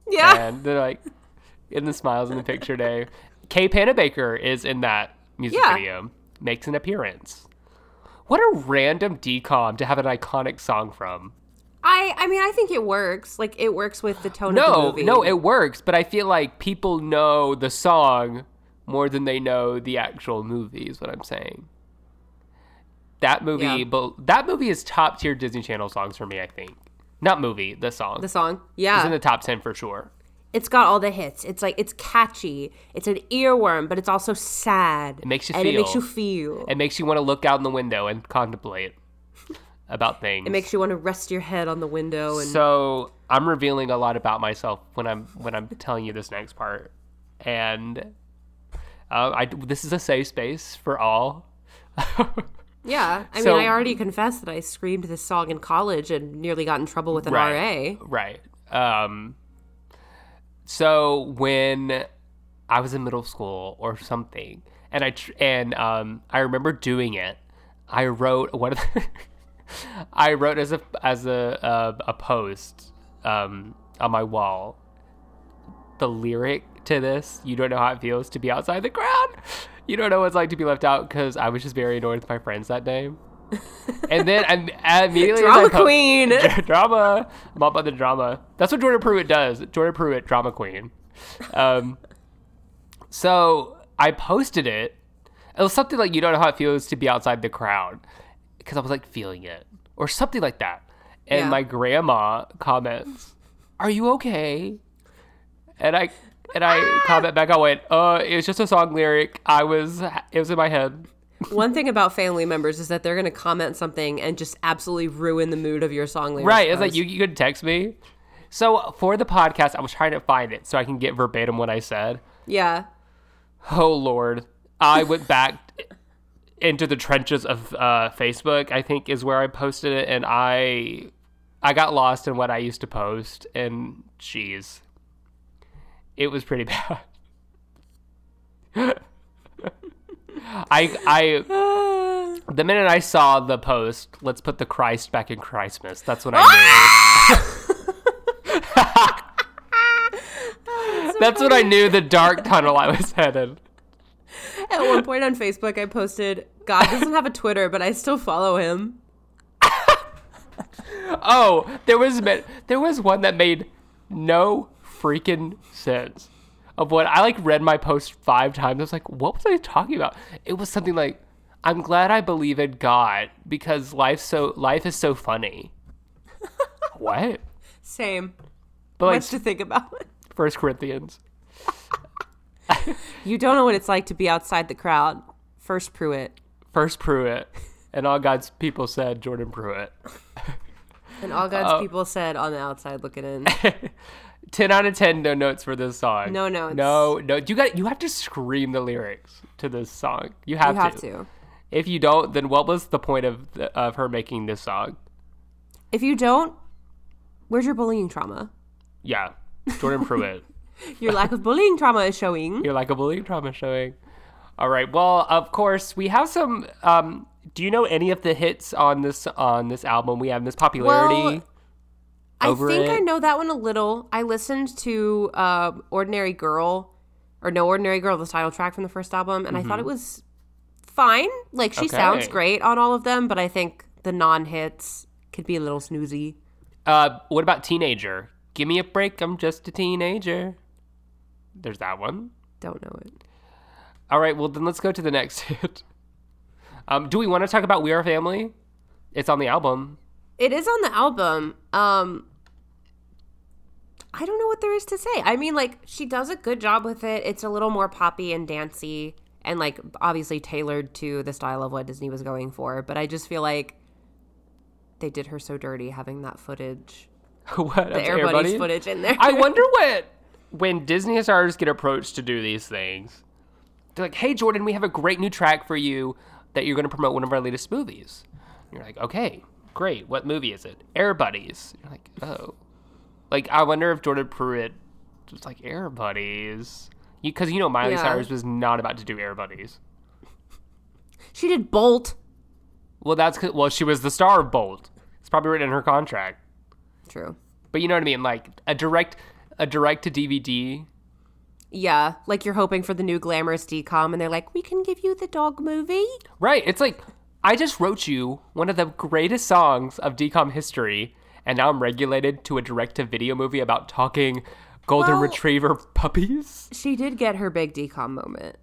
Yeah. and they're like in the smiles in the picture day. Kay Panabaker is in that music Yeah. video, makes an appearance. What a random DCOM to have an iconic song from. I I mean I think it works. Like it works with the tone of the No, movie. no, it works, but I feel like people know the song more than they know the actual movie. Is what I'm saying. That movie, Yeah. but that movie is top tier Disney Channel songs for me. I think not movie, the song. the song. Yeah. It's in the top ten for sure. It's got all the hits. It's like it's catchy. It's an earworm, but it's also sad. It makes you and it makes feel. you feel. It makes you want to look out in the window and contemplate. about things. It makes you want to rest your head on the window and So I'm revealing a lot about myself when I'm when I'm telling you this next part, and uh, I this is a safe space for all. yeah. I So- mean, I already confessed that I screamed this song in college and nearly got in trouble with an Right. RA. Right. Um. So when I was in middle school or something, and I tr- and um I remember doing it. I wrote one of the I wrote as a as a uh, a post um on my wall the lyric to this. You don't know how it feels to be outside the crowd. You don't know what it's like to be left out because I was just very annoyed with my friends that day. And then I immediately I Drama po- queen. drama. I'm all about the drama. That's what Jordan Pruitt does. Jordan Pruitt, drama queen. Um, so I posted it. It was something like you don't know how it feels to be outside the crowd because I was like feeling it or something like that. And Yeah. my grandma comments, "Are you okay?" And I and I comment back. I went, "Uh, it was just a song lyric. I was it was in my head." One thing about family members is that they're going to comment something and just absolutely ruin the mood of your song lyrics. Right. It's like you, you could text me. So for the podcast, I was trying to find it so I can get verbatim what I said. Yeah. Oh Lord, I went back into the trenches of uh, Facebook. I think is where I posted it, and I I got lost in what I used to post, and jeez, it was pretty bad. I I the minute I saw the post, let's put the Christ back in Christmas. That's what I knew. That's what I knew the dark tunnel I was headed. At one point on Facebook, I posted, God doesn't have a Twitter, but I still follow him. Oh, there was there was one that made no freaking sense. Of what I like read my post five times. I was like, what was I talking about? It was something like, I'm glad I believe in God because life so life is so funny. what? Same. But like to think about. First Corinthians. You don't know what it's like to be outside the crowd. First Pruitt. First Pruitt. And all God's people said Jordan Pruitt. And all God's Oh. people said on the outside looking in. 10 out of 10 no notes for this song. No notes. No, no. You got you have to scream the lyrics to this song. You have, to. You have to. to. If you don't, then what was the point of the, of her making this song? If you don't, where's your bullying trauma? Yeah. Jordan Pruitt. Your lack of bullying trauma is showing. Your lack of bullying trauma is showing. All right. Well, of course, we have some um do you know any of the hits on this on this album? We have Miss Popularity. Well, I think it. I know that one a little. I listened to uh, Ordinary Girl, or No Ordinary Girl, the title track from the first album, and I thought it was fine. Like, she sounds Mm-hmm. Great on all of them, but I think the non hits could be a little snoozy. Uh, what about Teenager? Give me a break. I'm just a teenager. There's that one. Don't know it. All right. Well, then let's go to the next hit. Um, do we want to talk about We Are Family? It's on the album. It is on the album. Um, I don't know what there is to say. I mean, like, she does a good job with it. It's a little more poppy and dancey and, like, obviously tailored to the style of what Disney was going for. But I just feel like they did her so dirty having that footage, what? the Air Buddies footage in there. I wonder what when Disney stars get approached to do these things. They're like, "Hey, Jordan, we have a great new track for you that you're going to promote one of our latest movies." And you're like, "Okay, great. What movie is it? Air Buddies." You're like, "Oh." Like, I wonder if Jordan Pruitt was like Air Buddies, because you know Miley Yeah. Cyrus was not about to do Air Buddies. She did Bolt. Well, that's well, she was the star of Bolt. It's probably written in her contract. True. But you know what I mean? Like a direct, a direct to DVD Yeah, like you're hoping for the new glamorous DCOM, and they're like, "We can give you the dog movie." Right. It's like I just wrote you one of the greatest songs of DCOM history, and now I'm regulated to a direct to video movie about talking golden Well- retriever puppies. She did get her big DCOM moment.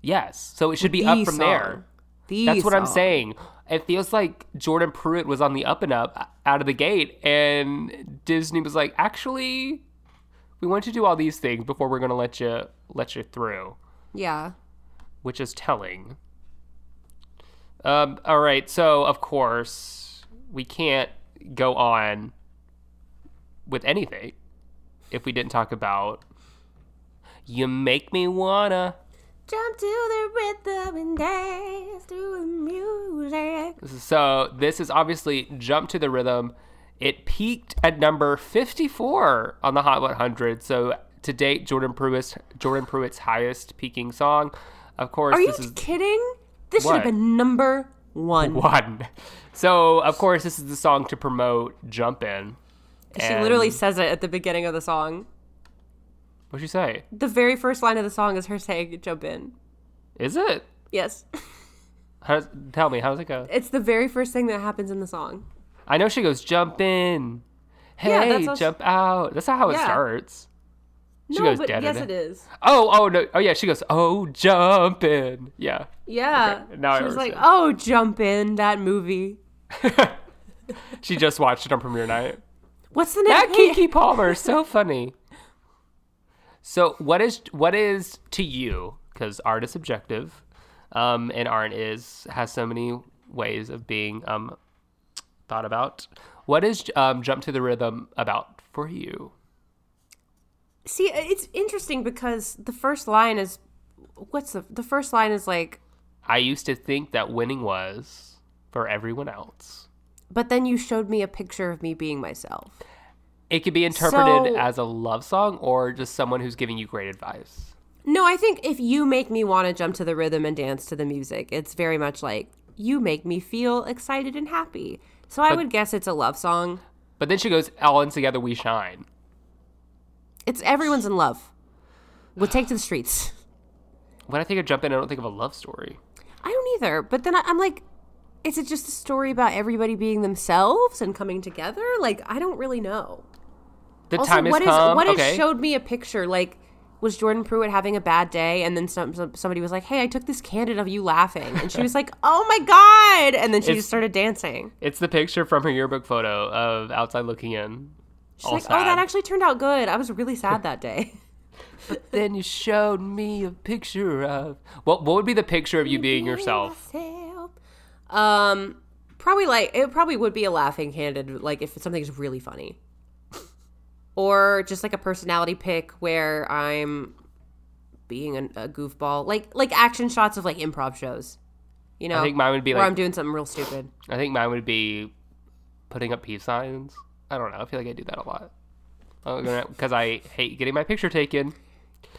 Yes. So it should be The up from song. there. The That's what I'm saying. It feels like Jordan Pruitt was on the up and up out of the gate, and Disney was like, actually, we want you to do all these things before we're going to let you let you through. Yeah. which is telling. Um, all right, so of course, we can't go on with anything if we didn't talk about You Make Me Wanna. Jump to the rhythm and dance to the music. So this is obviously Jump to the Rhythm. It peaked at number 54 on the Hot 100. So to date, Jordan Pruitt's Jordan Pruitt's highest peaking song. Of course, Are you is kidding? This should have been number one. one. So of course, this is the song to promote Jump In. She literally says it at the beginning of the song. What'd you say? The very first line of the song is her saying, jump in. Is it? Yes. How tell me, how does it go? It's the very first thing that happens in the song. I know she goes, jump in. Hey, Yeah, how she- jump out. That's not how it Yeah. starts. She no, goes, but yes, it is. Oh, oh, no. Oh, yeah. She goes, oh, jump in. Yeah. Yeah. Okay, now I she was like, oh, jump in, that movie. She just watched it on premiere night. What's the name? That? Keke Palmer, so funny. So, what is what is to you? Because art is subjective, um, and art is has so many ways of being um, thought about. What is um, jump to the rhythm about for you? See, uh, it's interesting because the first line is, what's the, the first line is like, I used to think that winning was for everyone else. but then you showed me a picture of me being myself. It could be interpreted So- as a love song or just someone who's giving you great advice. No, I think if you make me want to jump to the rhythm and dance to the music, it's very much like you make me feel excited and happy. So I would guess it's a love song. But then she goes, "All in together we shine." It's everyone's in love. We'll take to the streets. When I think of jump in, I don't think of a love story. I don't either. But then I, I'm like, is it just a story about everybody being themselves and coming together? Like, I don't really know. The Also, time has what is come. what okay. is showed me a picture like was Jordan Pruitt having a bad day and then some, some somebody was like, "Hey, I took this candid of you laughing." And she was like, "Oh my god." And then she It's- just started dancing. It's the picture from her yearbook photo of outside looking in. She's all like, "Oh, that actually turned out good. I was really sad that day." but Then you showed me a picture of. What What would be the picture of you being yourself? Um, probably like it probably would be a laughing candid, like if something's really funny, or just like a personality pick where I'm being a, a goofball, like like action shots of like improv shows. You know, I think mine would be where like. I'm doing something real stupid. I think mine would be putting up peace signs. I don't know. I feel like I do that a lot. Because I hate getting my picture taken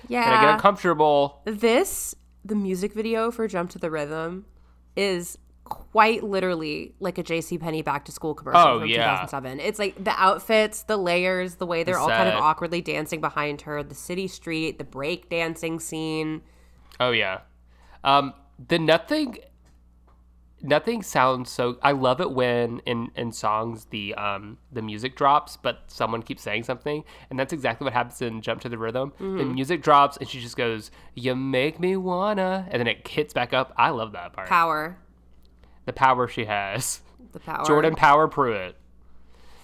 Yeah, and I get uncomfortable. this the music video for "Jump to the Rhythm" is quite literally like a J.C. Penney back to school commercial Oh, from yeah. 2007. It's like the outfits, the layers, the way they're all kind of awkwardly dancing behind her, the city street, the break dancing scene. Oh yeah. Um, the nothing. Nothing sounds so. I love it when in in songs the um the music drops, but someone keeps saying something, and that's exactly what happens in Jump to the Rhythm. The Mm-hmm. music drops, and she just goes, "You make me wanna," and then it hits back up. I love that part. Power, the power she has. the power. Jordan Power Pruitt.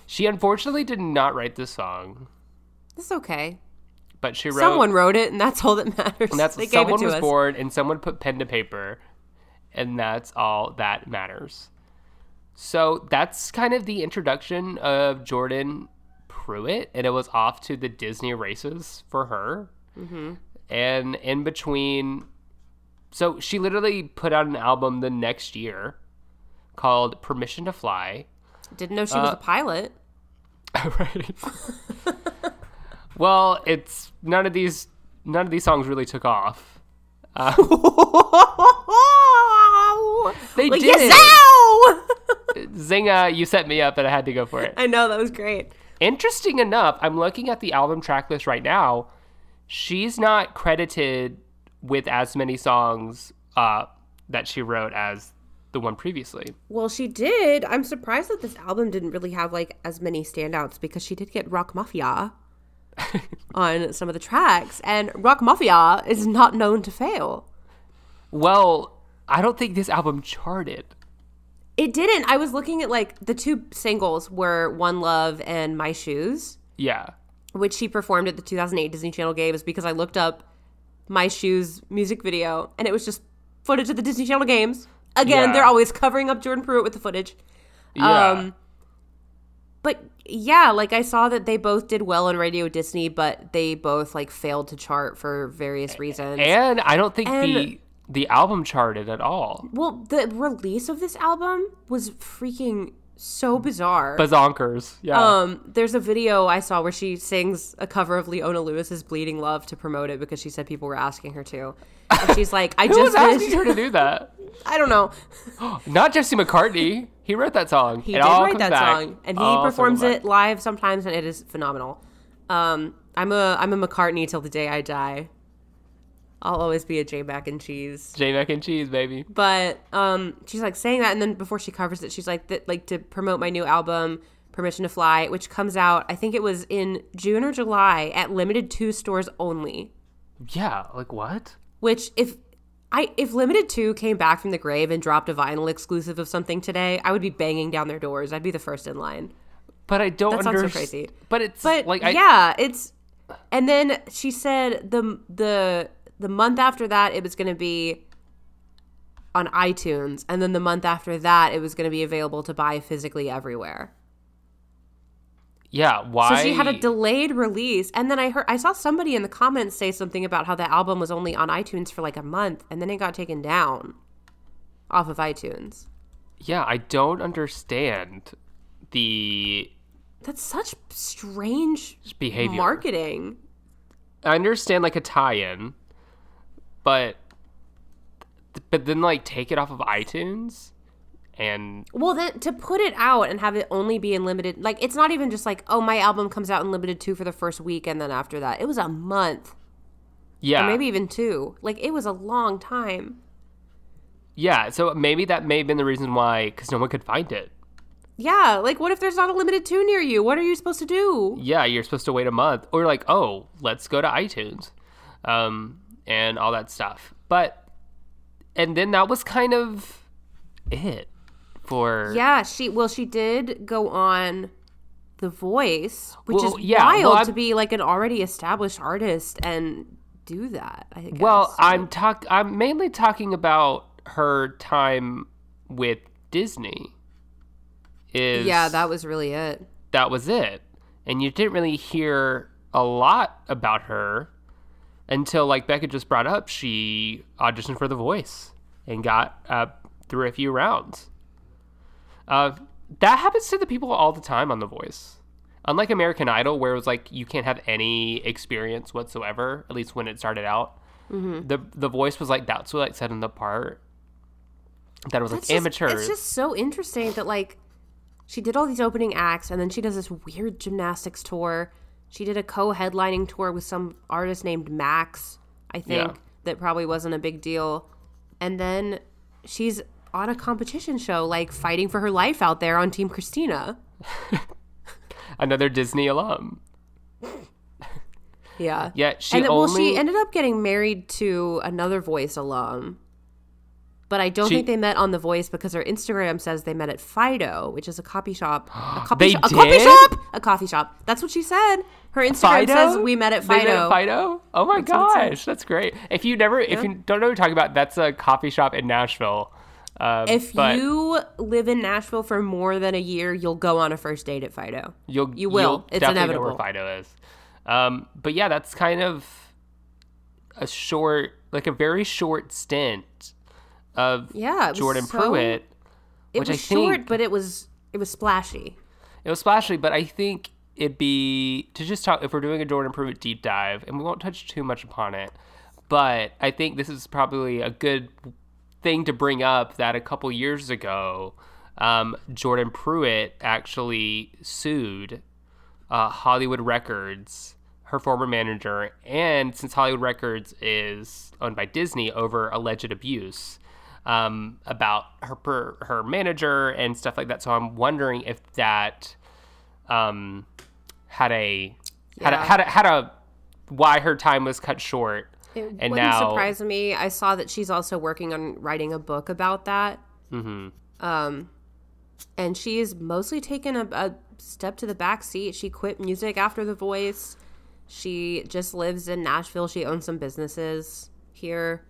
She unfortunately did not write this song, It's okay. but she wrote. Someone wrote it, and that's all that matters. And that's they gave it someone to was us. born and someone put pen to paper, and that's all that matters. So that's kind of the introduction of Jordan Pruitt, and it was off to the Disney races for her. Mm-hmm. And in between, so she literally put out an album the next year called Permission to Fly. Didn't know she was Uh, a pilot. right. well, it's none of these none of these songs really took off. They like, did. Yes! Zinga, you set me up and I had to go for it. I know that was great. Interesting enough, I'm looking at the album track list right now. She's not credited with as many songs uh, that she wrote as the one previously. Well, she did. I'm surprised that this album didn't really have like as many standouts because she did get Rock Mafia on some of the tracks, and Rock Mafia is not known to fail. Well, I don't think this album charted. It didn't. I was looking at like the two singles were One Love and My Shoes, Yeah. which she performed at the 2008 Disney Channel Games because I looked up My Shoes music video and it was just footage of the Disney Channel Games. Again, Yeah. they're always covering up Jordan Pruitt with the footage. Yeah. Um, but yeah, like I saw that they both did well on Radio Disney, but they both like failed to chart for various reasons. And I don't think And- the the album charted at all. well, the release of this album was freaking so bizarre. Bazonkers. Yeah. Um, there's a video I saw where she sings a cover of Leona Lewis's "Bleeding Love" to promote it because she said people were asking her to. And she's like, "I just was asking her to do that? I don't know. Not Jesse McCartney. He wrote that song. He It did write that back. song, and he All performs it live sometimes, and it is phenomenal. Um, I'm a I'm a McCartney till the day I die. I'll always be a J Mac and cheese. J Mac and cheese, baby. But um, she's like saying that, and then before she covers it, she's like that like to promote my new album, Permission to Fly, which comes out. I think it was in June or July at Limited Too stores only. Yeah. Like what? Which if I if Limited Too came back from the grave and dropped a vinyl exclusive of something today, I would be banging down their doors. I'd be the first in line. But I don't That sounds so crazy. But it's But like I, yeah, it's and then she said the the the month after that it was going to be on iTunes and then the month after that it was going to be available to buy physically everywhere. Yeah. Why? So she had a delayed release and then I heard I saw somebody in the comments say something about how the album was only on iTunes for like a month and then it got taken down off of iTunes. yeah. I don't understand the That's such strange behavior. marketing. I understand like a tie-in, but but then like take it off of iTunes and Well, then to put it out and have it only be in limited, like it's not even just like, oh, my album comes out in Limited Too for the first week, and then after that, it was a month, yeah, or maybe even two. Like it was a long time. yeah. So maybe that may have been the reason why because no one could find it. Yeah, like what if there's not a Limited Too near you? What are you supposed to do? Yeah, you're supposed to wait a month, or like, oh, let's go to iTunes, um, and all that stuff. But and then that was kind of it for Yeah, she well, she did go on The Voice, which Well, is yeah, wild well, to be like an already established artist and do that. I guess. Well, I'm talk. I'm mainly talking about her time with Disney. Is yeah, that was really it. that was it, and you didn't really hear a lot about her until like Becca just brought up she auditioned for The Voice and got uh, through a few rounds. Uh, that happens to the people all the time on The Voice. Unlike American Idol, where it was like you can't have any experience whatsoever, at least when it started out. The The Voice was like that's what like set them apart. That it was like It's just- amateurs. It's just so interesting that like she did all these opening acts and then she does this weird gymnastics tour. She did a co-headlining tour with some artist named Max, I think, Yeah. that probably wasn't a big deal. And then she's on a competition show like fighting for her life out there on Team Christina. Another Disney alum. Yeah. Yeah, she and then, well, she ended up getting married to another Voice alum. But I don't She- think they met on The Voice because her Instagram says they met at Fido, which is a coffee shop. A coffee shop. A coffee shop. A coffee shop. That's what she said. Her Instagram Fido? says we met at They met Fido. at Fido? Oh my said. gosh, that's great. If you never, if you don't know what you're talking about, that's a coffee shop in Nashville. Um, If you live in Nashville for more than a year, you'll go on a first date at Fido. you'll you will. you'll It's inevitable. where Fido is. Um, but yeah, that's kind of a short, like a very short stint of Yeah, Jordan so- Pruitt. It Which was I short, think- but it was it was splashy. It was splashy, but I think it'd be to just talk if we're doing a Jordan Pruitt deep dive, and we won't touch too much upon it. But I think this is probably a good thing to bring up that a couple years ago, um, Jordan Pruitt actually sued uh, Hollywood Records, her former manager, and since Hollywood Records is owned by Disney, over alleged abuse um, about her per, her manager and stuff like that. So I'm wondering if that um, had a had a, had a, had a why her time was cut short. It and wouldn't now surprise me. I saw that she's also working on writing a book about that. Mm-hmm. Um, and she's mostly taken a, a step to the back seat. She quit music after The Voice. She just lives in Nashville. She owns some businesses here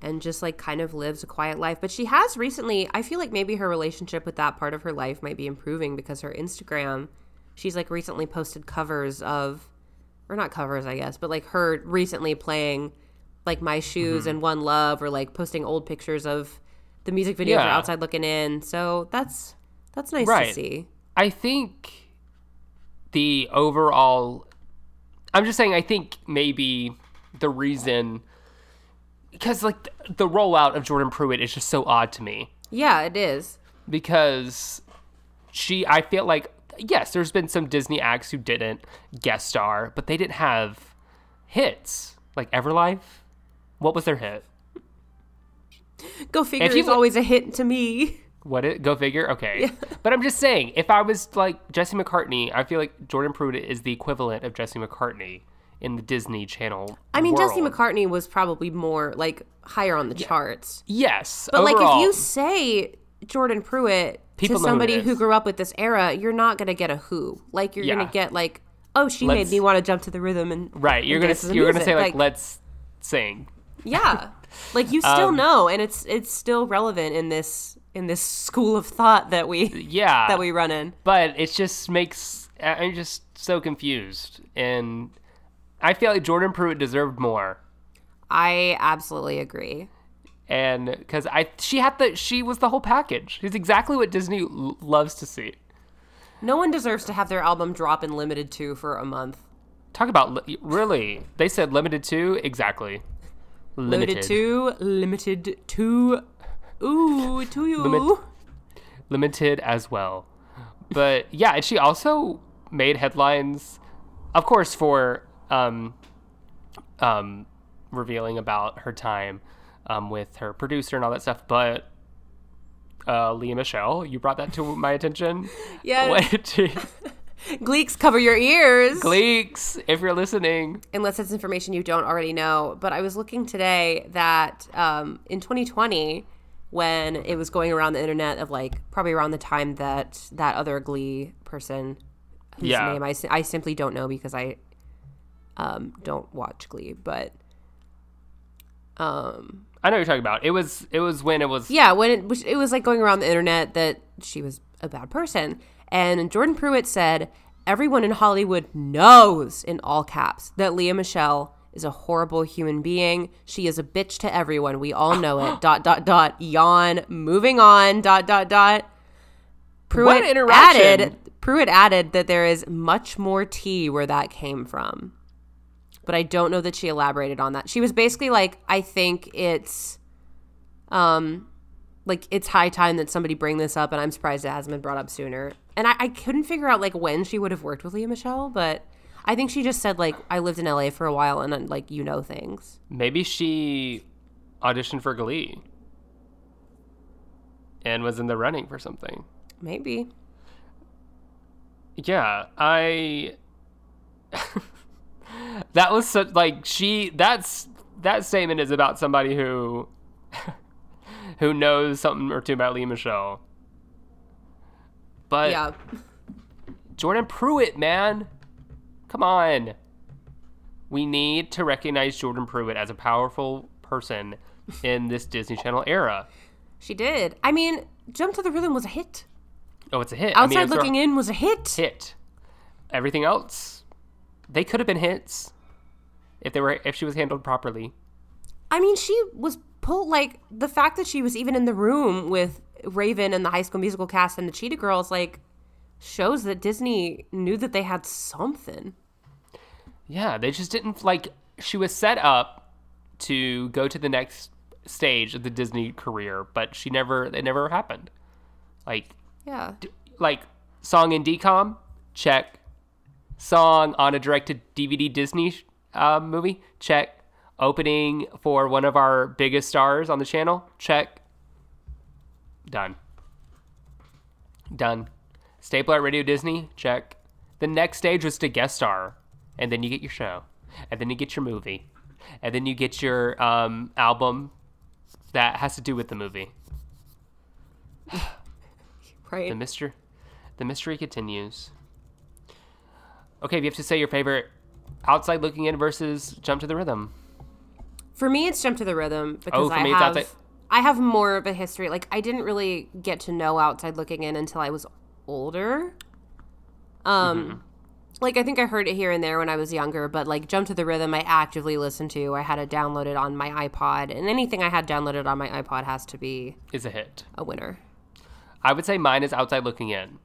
and just like kind of lives a quiet life. But she has recently, I feel like maybe her relationship with that part of her life might be improving because her Instagram she's like recently posted covers of or not covers, I guess, but like her recently playing like My Shoes Mm-hmm. and One Love or like posting old pictures of the music video for Outside Looking In. So that's that's nice to see. I think the overall I'm just saying I think maybe the reason because like the, the rollout of Jordan Pruitt is just so odd to me Yeah, it is. because she I feel like yes, there's been some Disney acts who didn't guest star, but they didn't have hits like Everlife. What was their hit? Go figure If you is always a hit to me. What it? Go figure. Okay, but I'm just saying, if I was like Jesse McCartney, I feel like Jordan Pruitt is the equivalent of Jesse McCartney in the Disney Channel. I mean, Jesse. McCartney was probably more like higher on the charts. Yes, But like if you say Jordan Pruitt People to somebody who who grew up with this era, you're not gonna get a who. Like you're Yeah. gonna get like, oh, she Let's- made me want to jump to the rhythm and right, you're and gonna dance to the you're gonna say like, let's sing. yeah, like you still Um, know, and it's it's still relevant in this in this school of thought that we Yeah, that we run in. but it just makes I'm just so confused, and I feel like Jordan Pruitt deserved more. I absolutely agree. And because I she had the she was the whole package. She's exactly what Disney l- loves to see. No one deserves to have their album drop in Limited Too for a month. Talk about li- really. They said limited to exactly. Limited, to limited to ooh to you. Limit- limited as well. But yeah, and she also made headlines, of course, for um, um, revealing about her time um, with her producer and all that stuff. But uh, Lea Michele, you brought that to my attention. What? Gleeks, cover your ears. Gleeks, if you're listening. unless it's information you don't already know. But I was looking today that um, in 2020, when it was going around the internet of like probably around the time that that other Glee person, whose Yeah. name I, I simply don't know because I um, don't watch Glee, but um, I know you're talking about. It was it was when it was yeah, when it was, it was like going around the internet that she was a bad person. And Jordan Pruitt said, Everyone in Hollywood knows, in all caps, that Lea Michele is a horrible human being. She is a bitch to everyone. We all know it. dot, dot, dot. Yawn. Moving on. Dot, dot, dot. Pruitt added, Pruitt added that there is much more tea where that came from. But I don't know that she elaborated on that. She was basically like, I think it's um like it's high time that somebody bring this up and i'm surprised it hasn't been brought up sooner and I, I couldn't figure out like when she would have worked with Lea Michele but i think she just said like i lived in la for a while and then like you know things maybe she auditioned for Glee and was in the running for something. maybe Yeah, I That was such like she that's that statement is about somebody who who knows something or two about Lea Michele. But yeah Jordan Pruitt, man. Come on. We need to recognize Jordan Pruitt as a powerful person in this Disney Channel era. she did i mean jump to the rhythm was a hit Oh, it's a hit. outside looking in was a hit hit. Everything else, they could have been hits if they were if she was handled properly. i mean she was pulled like the fact that she was even in the room with raven and the high school musical cast and the cheetah girls like shows that disney knew that they had something Yeah, they just didn't like. She was set up to go to the next stage of the Disney career, but she never. It never happened. Like, yeah d- like song in DCOM, check. Song on a directed DVD Disney uh, movie, check. Opening for one of our biggest stars on the channel, check. Done. Done. Staple at Radio Disney, check. The next stage was to guest star, and then you get your show, and then you get your movie, and then you get your um, album that has to do with the movie. right The mystery, the mystery continues. Okay, if you have to say your favorite outside looking in versus jump to the rhythm. For me, it's jump to the rhythm because Oh, I have I have more of a history. Like I didn't really get to know outside looking in until I was older. Um, like I think I heard it here and there when I was younger, but like Jump to the Rhythm, I actively listened to. I had it downloaded on my iPod, and anything I had downloaded on my iPod has to be Is a hit. a winner. I would say mine is outside looking in.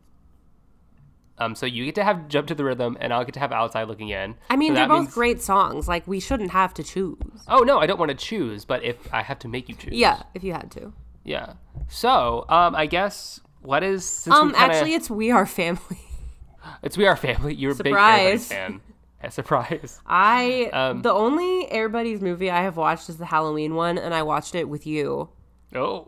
Um, so you get to have jump to the rhythm, and I'll get to have outside looking in. I mean, So they're both means- great songs. Like we shouldn't have to choose. Oh no, I don't want to choose, but if I have to make you choose, Yeah, if you had to. yeah. So, um, I guess what is Um, kinda, actually, it's We Are Family. it's we are family. You're a big. Buddies fan. A surprise. I Um, the only Air Buddies movie I have watched is the Halloween one, and I watched it with you. Oh,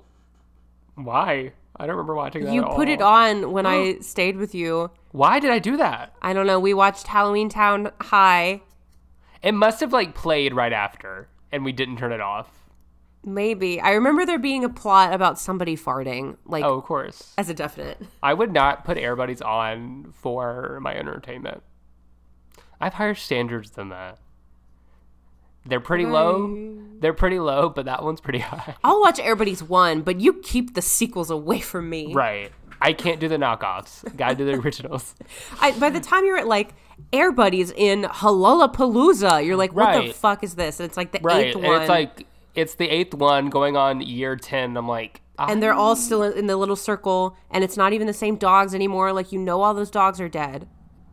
why? I don't remember watching that. You put it on when I stayed with you. Why did I do that? I don't know. We watched Halloweentown High. It must have like played right after, and we didn't turn it off. Maybe I remember there being a plot about somebody farting, like Oh, of course. as a definite. I would not put Air Buddies on for my entertainment. I have higher standards than that. They're pretty low. They're pretty low, but that one's pretty high. I'll watch Everybody's one, but you keep the sequels away from me. Right. I can't do the knockoffs. Gotta do the originals. I, by the time you're at like Air Buddies in Palooza, you're like, what the fuck is this? And it's like the Right. eighth And one. it's like it's the eighth one going on year ten. I'm like, ah, and they're all still in the little circle, and it's not even the same dogs anymore. Like you know, all those dogs are dead.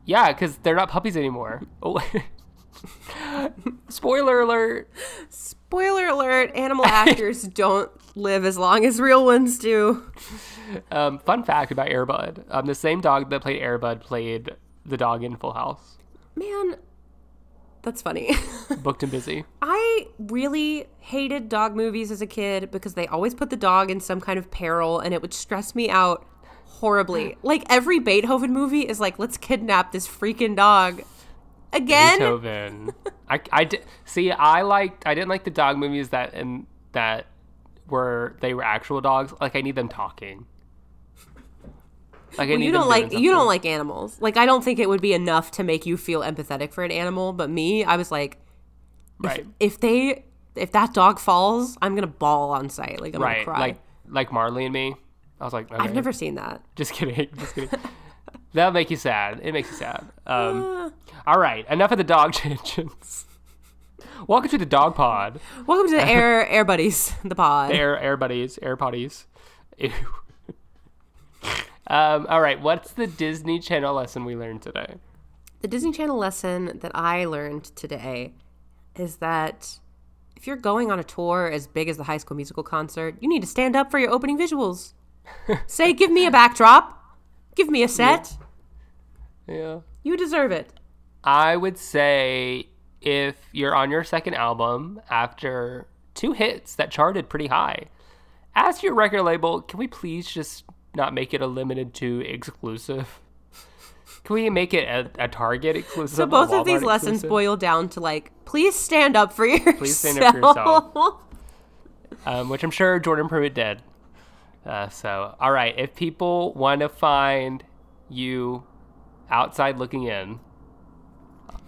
yeah, because they're not puppies anymore. Oh. Spoiler alert. Spoiler alert: animal actors don't live as long as real ones do. Um, fun fact about Air Bud. Um, the same dog that played Air Bud played the dog in Full House. Man, that's funny. Booked and busy. I really hated dog movies as a kid because they always put the dog in some kind of peril, and it would stress me out horribly. Like every Beethoven movie is like, let's kidnap this freaking dog again. Beethoven. I, I did see. I liked. I didn't like the dog movies that and that were they were actual dogs. Like I need them talking. Like I Well, you don't like you don't like animals. Like I don't think it would be enough to make you feel empathetic for an animal. But me, I was like, right, if they if that dog falls, I'm gonna bawl on sight. Like I'm right. gonna cry. Like like Marley and me. I was like, okay. I've never seen that. Just kidding. Just kidding. That'll make you sad. It makes you sad. Um, all right. Enough of the dog tangents. Welcome to the dog pod. Welcome to the Air Air Buddies, the pod. Air air buddies, air potties. Ew. um, all right, what's the Disney Channel lesson we learned today? The Disney Channel lesson that I learned today is that if you're going on a tour as big as the High School Musical concert, you need to stand up for your opening visuals. Say, give me a backdrop, give me a set. Yeah. You deserve it. I would say if you're on your second album after two hits that charted pretty high, ask your record label, can we please just not make it a Limited Too exclusive? Can we make it a, a Target exclusive? So both of these Walmart lessons boil down to like, please stand up for yourself. Please stand up for yourself. um, which I'm sure Jordan Pruitt did. Uh, so, all right, if people want to find you outside looking in,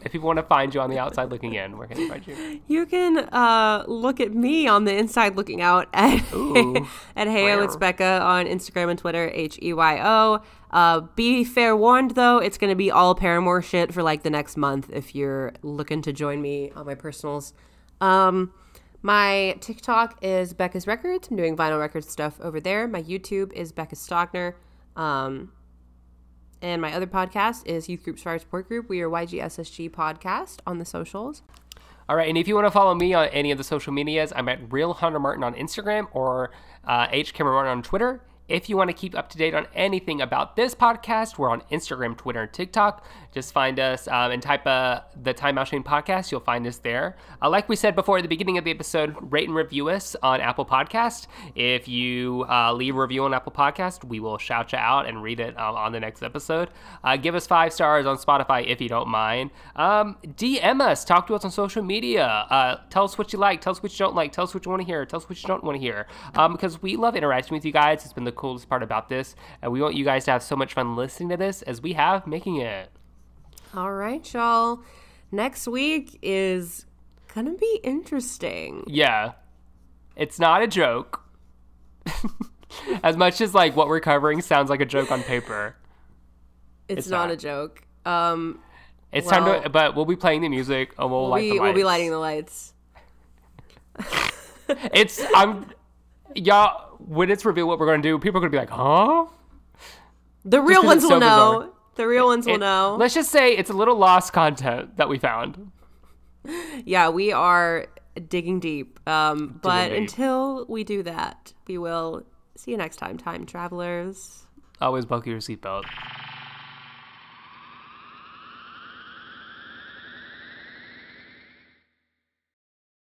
if people want to find you on the outside looking in, where can they find you? You can uh, look at me on the inside looking out at Ooh. at Heyo? It's Becca on Instagram and Twitter, H E Y O. Uh, be fair warned though, it's gonna be all Paramore shit for like the next month if you're looking to join me on my personals. Um, my TikTok is Becca's Records. I'm doing vinyl record stuff over there. My YouTube is Becca Stockner. Um, and my other podcast is Youth Group Fire Support Group. We are YGSSG Podcast on the socials. All right, and if you want to follow me on any of the social medias, I'm at Real Hunter Martin on Instagram or uh, H Cameron Martin on Twitter. If you want to keep up to date on anything about this podcast, we're on Instagram, Twitter, and TikTok. Just find us um, and type uh, the Time Machine podcast. You'll find us there. Uh, like we said before at the beginning of the episode, rate and review us on Apple Podcast. If you uh, leave a review on Apple Podcast, we will shout you out and read it um, on the next episode. Uh, give us five stars on Spotify if you don't mind. Um, DM us, talk to us on social media. Uh, tell us what you like, tell us what you don't like, tell us what you want to hear, tell us what you don't want to hear. Um, because we love interacting with you guys. It's been the coolest part about this, and we want you guys to have so much fun listening to this as we have making it. All right, y'all. Next week is gonna be interesting. Yeah, it's not a joke. as much as like what we're covering sounds like a joke on paper. It's, It's not, not. a joke. Um, It's time to, but we'll be playing the music and we'll, we'll, light be, the lights. we'll be lighting the lights. It's I'm, y'all. When it's revealed what we're gonna do, people are gonna be like, "Huh?" The real ones it's will so know. bizarre. The real ones will It- know. Let's just say it's a little lost content that we found. Yeah, we are digging deep. Um, but deep. until we do that, we will see you next time, time travelers. Always buckle your seatbelt.